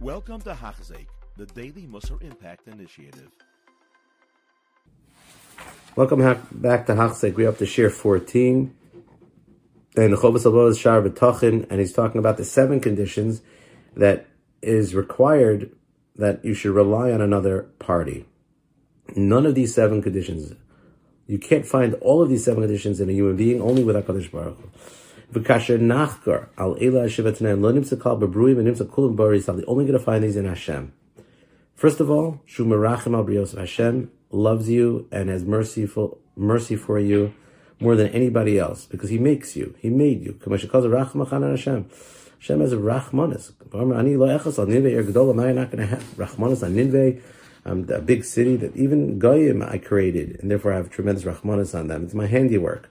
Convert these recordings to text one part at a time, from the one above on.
Welcome to Hachzik, the Daily Musar Impact Initiative. Welcome back to Hachzik. We're up to Shir 14. And Abo is Sha'ar Habitachon, and he's talking about the seven conditions that is required that you should rely on another party. None of these seven conditions, you can't find all of these seven conditions in a human being, only with HaKadosh Baruch Hu. V'kasher nachgar al ela shivatanaim lo nimsa kal bebruim and You're only going to find these in Hashem. First of all, shu merachim al brios Hashem loves you and has merciful mercy for you more than anybody else because He makes you. He made you. Hashem. Hashem has a rachmanis. Ninvei er not going to have rachmanis on ninvei? Um, a big city that even goyim I created, and therefore I have tremendous rachmanis on them. It's my handiwork.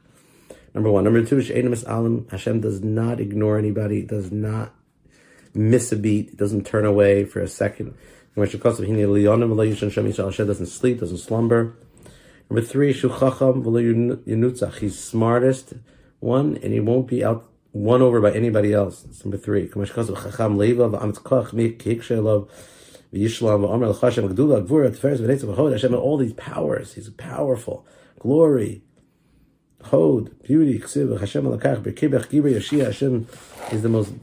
Number one. Number two, Alam. Hashem does not ignore anybody, does not miss a beat, doesn't turn away for a second. Hashem doesn't sleep, doesn't slumber. Number three, Shuchacham He's smartest one, and he won't be out won over by anybody else. That's number three. All these powers. He's powerful. Glory, Hod, beauty, Ksiv, Hashem Alakach, Bekibach, Gibor, Yashia, Hashem is the most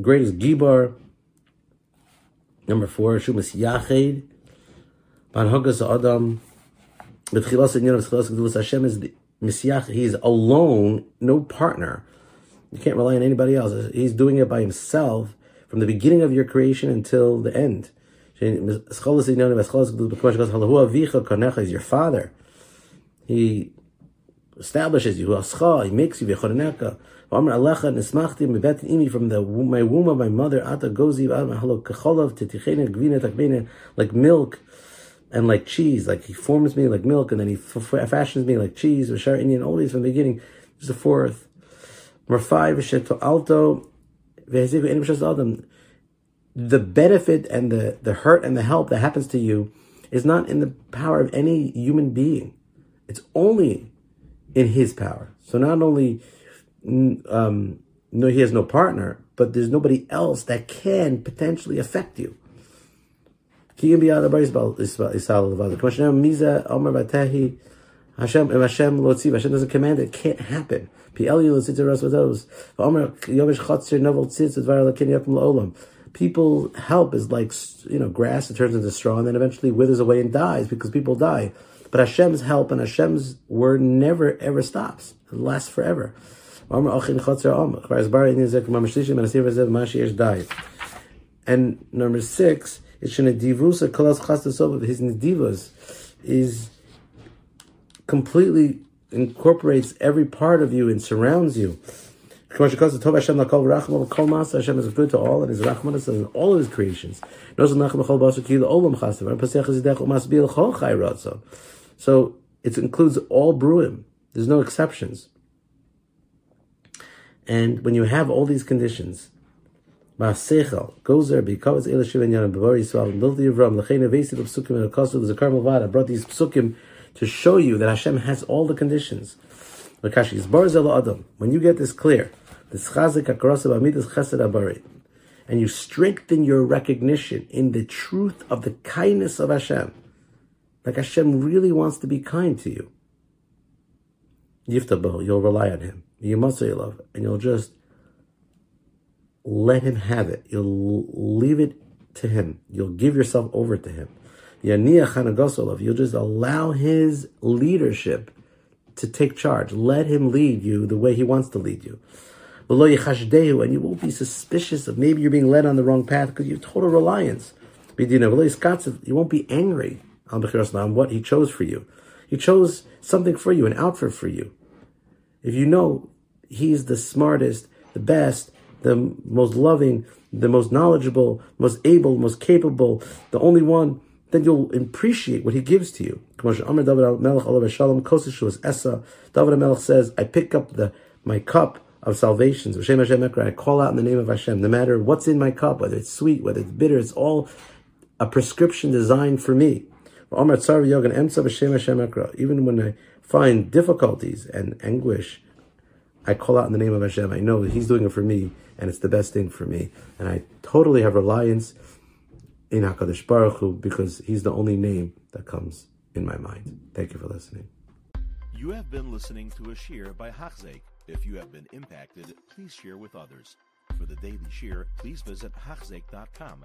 greatest Gibar. Number four, Shumas Yached, Ban Hogas Adam, Betchilas and Yonah, Betchilas Gedulas, Hashem is the Misyach, he's alone, no partner. You can't rely on anybody else. He's doing it by himself from the beginning of your creation until the end. He's your father. He establishes you. He makes you. From the my womb of my mother, ata like milk and like cheese. Like he forms me like milk, and then he fashions me like cheese. Indian, these from the beginning. There's a fourth. The benefit and the, the hurt and the help that happens to you is not in the power of any human being. It's only in his power. So not only um, no, he has no partner, but there's nobody else that can potentially affect you. Hashem, Hashem doesn't command it, it can't happen. People help is like you know grass that turns into straw and then eventually withers away and dies because people die. But Hashem's help and Hashem's word never ever stops. It lasts forever. And number six, it's divusa kalas chastasov. His nedivas is completely incorporates every part of you and surrounds you. Hashem is good to all, and His rachmanis in all of His creations. So it includes all bruim. There's no exceptions. And when you have all these conditions, Ma'asechel goes there because Ela Shivan Yana Bavari Yisrael Milti Yavram Lechena Vesid of Psukim and Akosu there's a Karmel Vada brought these Psukim to show you that Hashem has all the conditions. Lakashi is Barzel Adam. When you get this clear, this Chazik Akarosa Bamidas Chesed Abari, and you strengthen your recognition in the truth of the kindness of Hashem, like Hashem really wants to be kind to you. Yiftabo, you'll rely on Him. You must say love, and you'll just let Him have it. You'll leave it to Him. You'll give yourself over to Him. You'll just allow His leadership to take charge. Let Him lead you the way He wants to lead you. And you won't be suspicious of maybe you're being led on the wrong path because you have total reliance. You won't be angry on what He chose for you. He chose something for you, an outfit for you. If you know He's the smartest, the best, the most loving, the most knowledgeable, most able, most capable, the only one, then you'll appreciate what He gives to you. David Melech says, I pick up the my cup of salvation. I call out in the name of Hashem. No matter what's in my cup, whether it's sweet, whether it's bitter, it's all a prescription designed for me. Even when I find difficulties and anguish, I call out in the name of Hashem. I know He's doing it for me, and it's the best thing for me. And I totally have reliance in HaKadosh Baruch Hu because he's the only name that comes in my mind. Thank you for listening. You have been listening to a shiur by Hachzeik. If you have been impacted, please share with others. For the daily shiur, please visit Hachzeik.com